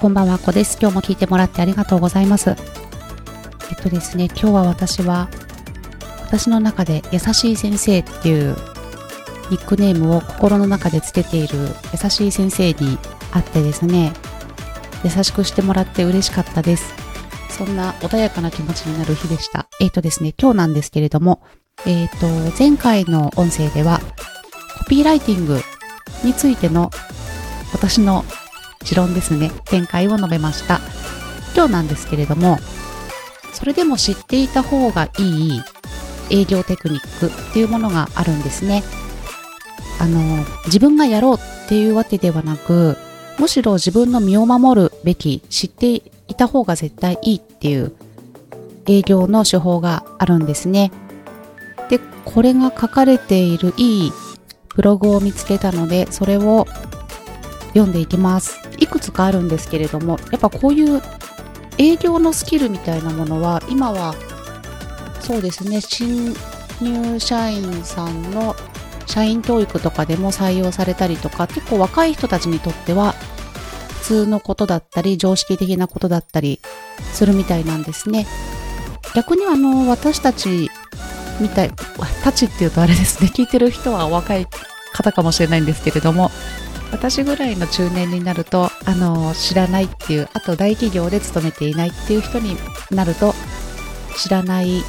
こんばんは、こです。今日も聞いてもらってありがとうございます。えっとですね、今日は私は、私の中で優しい先生っていうニックネームを心の中でつけている優しい先生に会ってですね、優しくしてもらって嬉しかったです。そんな穏やかな気持ちになる日でした。えっ、とですね、今日なんですけれども、えっ、と、前回の音声では、コピーライティングについての私の持論ですね、見解を述べました。今日なんですけれども、それでも知っていた方がいい営業テクニックっていうものがあるんですね。あの、自分がやろうっていうわけではなく、むしろ自分の身を守るべき、知っていた方が絶対いいっていう営業の手法があるんですね。で、これが書かれているいいブログを見つけたので、それを読んでいきます。いくつかあるんですけれども、やっぱこういう営業のスキルみたいなものは、今はそうですね、新入社員さんの社員教育とかでも採用されたりとか、結構若い人たちにとっては普通のことだったり、常識的なことだったりするみたいなんですね。逆にあの、私たちみたい、たちっていうとあれですね、聞いてる人はお若い方かもしれないんですけれども、私ぐらいの中年になると、あの、知らないっていう、あと大企業で勤めていないっていう人になると、知らない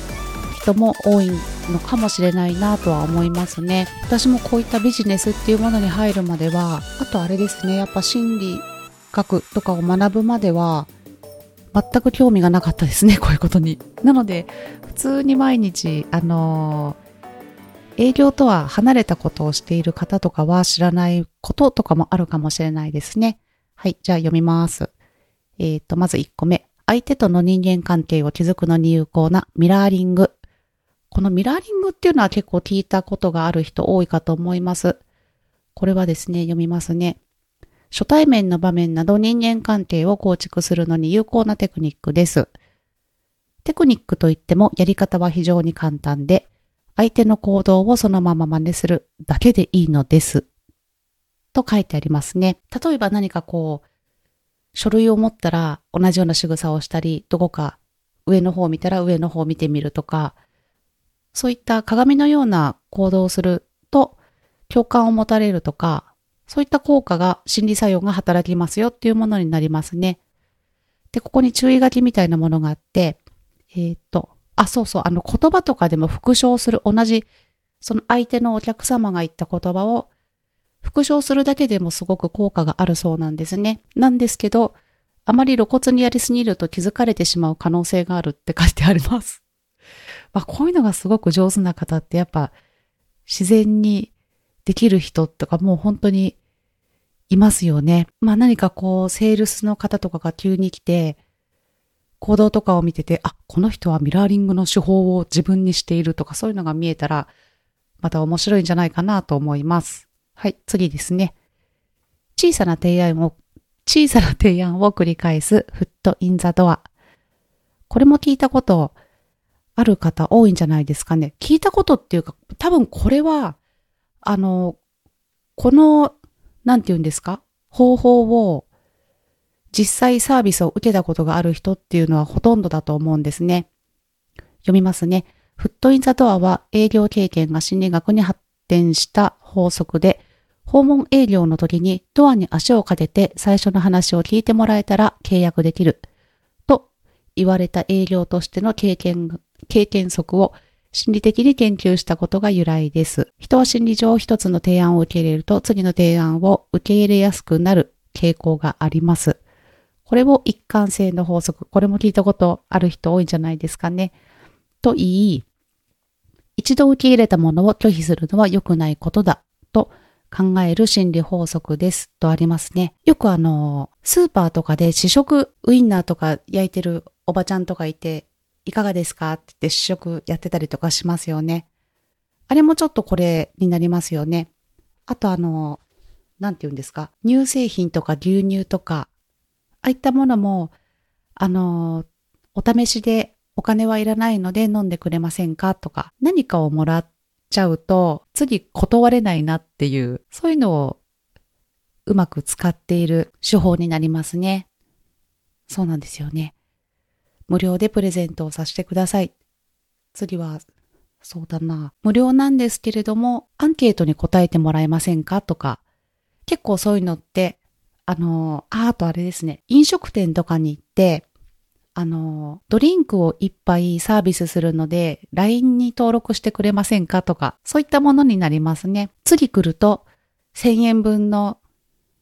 人も多いのかもしれないなとは思いますね。私もこういったビジネスっていうものに入るまでは、あとあれですね、やっぱ心理学とかを学ぶまでは、全く興味がなかったですね、こういうことに。なので、普通に毎日、あのー営業とは離れたことをしている方とかは知らないこととかもあるかもしれないですね。はい、じゃあ読みます。えっ、ー、と、まず1個目。相手との人間関係を築くのに有効なミラーリング。このミラーリングっていうのは結構聞いたことがある人多いかと思います。これはですね、読みますね。初対面の場面など人間関係を構築するのに有効なテクニックです。テクニックといってもやり方は非常に簡単で、相手の行動をそのまま真似するだけでいいのです。と書いてありますね。例えば何かこう、書類を持ったら同じような仕草をしたり、どこか上の方を見たら上の方を見てみるとか、そういった鏡のような行動をすると共感を持たれるとか、そういった効果が心理作用が働きますよっていうものになりますね。で、ここに注意書きみたいなものがあって、えっ、と、あ、そうそう、あの言葉とかでも復唱する、同じ、その相手のお客様が言った言葉を復唱するだけでもすごく効果があるそうなんですね。なんですけど、あまり露骨にやりすぎると気づかれてしまう可能性があるって書いてあります。まあ、こういうのがすごく上手な方ってやっぱ自然にできる人とかもう本当にいますよね。まあ何かこう、セールスの方とかが急に来て、行動とかを見てて、あ、この人はミラーリングの手法を自分にしているとかそういうのが見えたら、また面白いんじゃないかなと思います。はい、次ですね。小さな提案を、小さな提案を繰り返すフットインザドア。これも聞いたことある方多いんじゃないですかね。聞いたことっていうか、多分これは、あの、この、なんて言うんですか？方法を実際サービスを受けたことがある人っていうのはほとんどだと思うんですね。読みますね。フットインザドアは営業経験が心理学に発展した法則で、訪問営業の時にドアに足をかけて最初の話を聞いてもらえたら契約できると言われた営業としての経験、経験則を心理的に研究したことが由来です。人は心理上一つの提案を受け入れると次の提案を受け入れやすくなる傾向があります。これを一貫性の法則。これも聞いたことある人多いんじゃないですかね。と言い、一度受け入れたものを拒否するのは良くないことだと考える心理法則ですとありますね。よくあの、スーパーとかで試食ウインナーとか焼いてるおばちゃんとかいて、いかがですか？って言って試食やってたりとかしますよね。あれもちょっとこれになりますよね。あとあの、なんて言うんですか？乳製品とか牛乳とか、ああいったものも、あの、お試しでお金はいらないので飲んでくれませんかとか、何かをもらっちゃうと、次断れないなっていう、そういうのをうまく使っている手法になりますね。そうなんですよね。無料でプレゼントをさせてください。次は、そうだな。無料なんですけれども、アンケートに答えてもらえませんかとか、結構そういうのって、あの、ああとあれですね、飲食店とかに行って、あの、ドリンクを一杯サービスするので、LINE に登録してくれませんかとか、そういったものになりますね。次来ると、1000円分の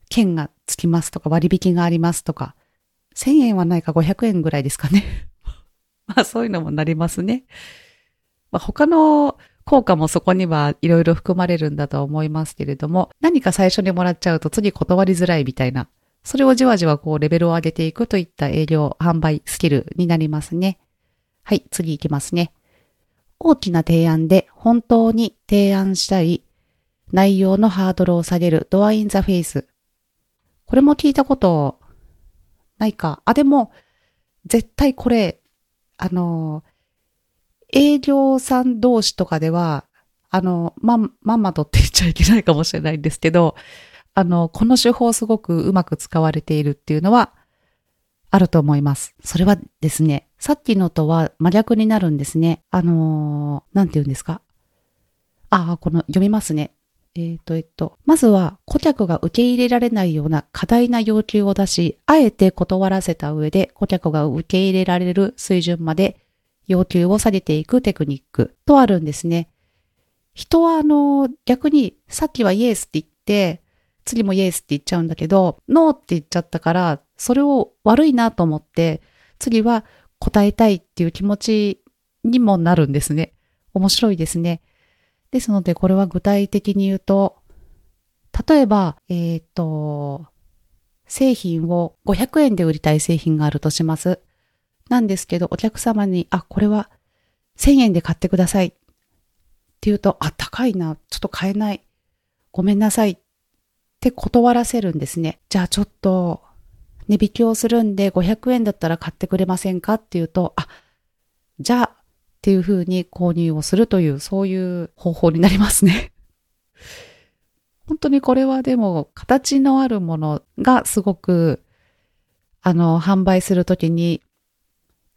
券がつきますとか、割引がありますとか、1000円はないか500円ぐらいですかね。まあそういうのもなりますね。まあ、他の効果もそこにはいろいろ含まれるんだと思いますけれども、何か最初にもらっちゃうと次断りづらいみたいなそれをじわじわこうレベルを上げていくといった営業、販売、スキルになりますね。はい、次行きますね。大きな提案で本当に提案したり、内容のハードルを下げるドアインザフェイス。これも聞いたことないか。あ、でも、絶対これ、あの、営業さん同士とかでは、あの、ま、まんまとって言っちゃいけないかもしれないんですけど、あの、この手法すごくうまく使われているっていうのはあると思います。それはですね、さっきのとは真逆になるんですね。あのー、なんて言うんですか？ああ、この読みますね。えっ、ー、と、えっと、まずは顧客が受け入れられないような過大な要求を出し、あえて断らせた上で顧客が受け入れられる水準まで要求を下げていくテクニックとあるんですね。人はあの、逆にさっきはイエスって言って、次もイエスって言っちゃうんだけど、ノーって言っちゃったから、それを悪いなと思って、次は答えたいっていう気持ちにもなるんですね。面白いですね。ですので、これは具体的に言うと、例えば、えっ、ー、と、製品を500円で売りたい製品があるとします。なんですけど、お客様に、あ、これは1000円で買ってください。って言うと、あ、高いな。ちょっと買えない。ごめんなさい。って断らせるんですね。じゃあちょっと値引きをするんで500円だったら買ってくれませんか？っていうと、あ、じゃあっていう風に購入をするという、そういう方法になりますね。本当にこれはでも形のあるものがすごくあの販売するときに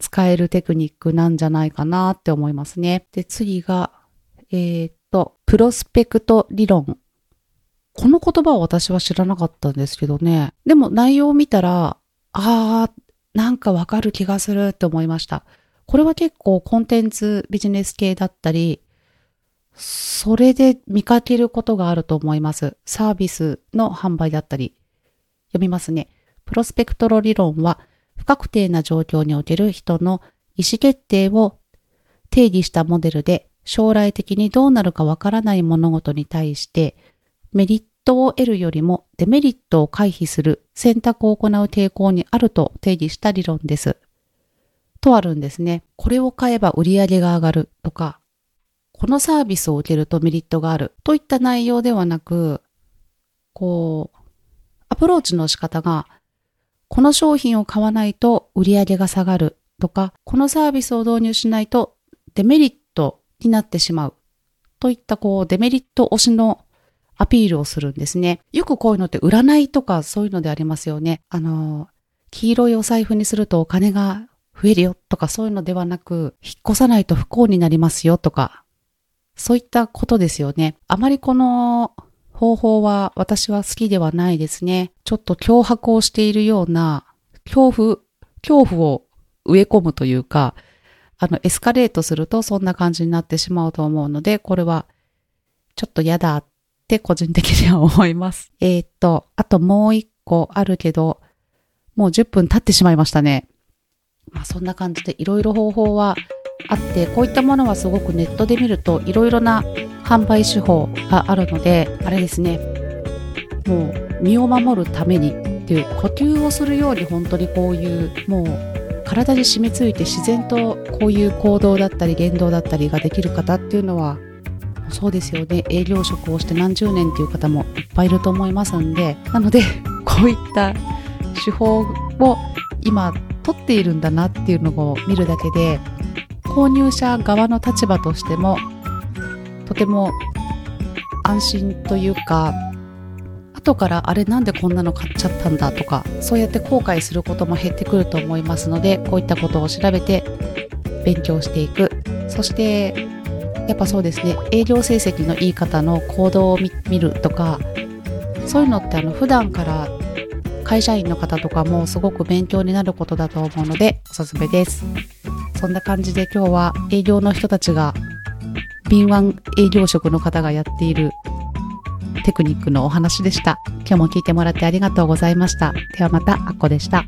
使えるテクニックなんじゃないかなって思いますね。で、次が、えー、っと、プロスペクト理論この言葉は私は知らなかったんですけどね。でも内容を見たら、ああ、なんかわかる気がするって思いました。これは結構コンテンツビジネス系だったり、それで見かけることがあると思います。サービスの販売だったり。読みますね。プロスペクトロ理論は、不確定な状況における人の意思決定を定義したモデルで、将来的にどうなるかわからない物事に対して、メリットを得るよりもデメリットを回避する選択を行う傾向にあると定義した理論です。とあるんですね。これを買えば売り上げが上がるとか、このサービスを受けるとメリットがあるといった内容ではなく、こう、アプローチの仕方が、この商品を買わないと売り上げが下がるとか、このサービスを導入しないとデメリットになってしまうといったこうデメリット推しのアピールをするんですね。よくこういうのって占いとかそういうのでありますよね。あの、黄色いお財布にするとお金が増えるよとかそういうのではなく、引っ越さないと不幸になりますよとか、そういったことですよね。あまりこの方法は私は好きではないですね。ちょっと脅迫をしているような、恐怖、恐怖を植え込むというか、あの、エスカレートするとそんな感じになってしまうと思うので、これはちょっと嫌だって個人的には思います。えー、っと、あともう一個あるけど、もう10分経ってしまいましたね。まあそんな感じでいろいろ方法はあって、こういったものはすごくネットで見るといろいろな販売手法があるので、あれですね、もう身を守るためにっていう呼吸をするように本当にこういうもう体に染みついて自然とこういう行動だったり言動だったりができる方っていうのはそうですよね。営業職をして何十年っていう方もいっぱいいると思いますんでなのでこういった手法を今取っているんだなっていうのを見るだけで購入者側の立場としてもとても安心というか後からあれなんでこんなの買っちゃったんだとかそうやって後悔することも減ってくると思いますのでこういったことを調べて勉強していく。そしてやっぱそうですね営業成績のいい方の行動を見るとかそういうのってあの普段から会社員の方とかもすごく勉強になることだと思うのでおすすめです。そんな感じで今日は営業の人たちが敏腕営業職の方がやっているテクニックのお話でした。今日も聞いてもらってありがとうございました。ではまたアッコでした。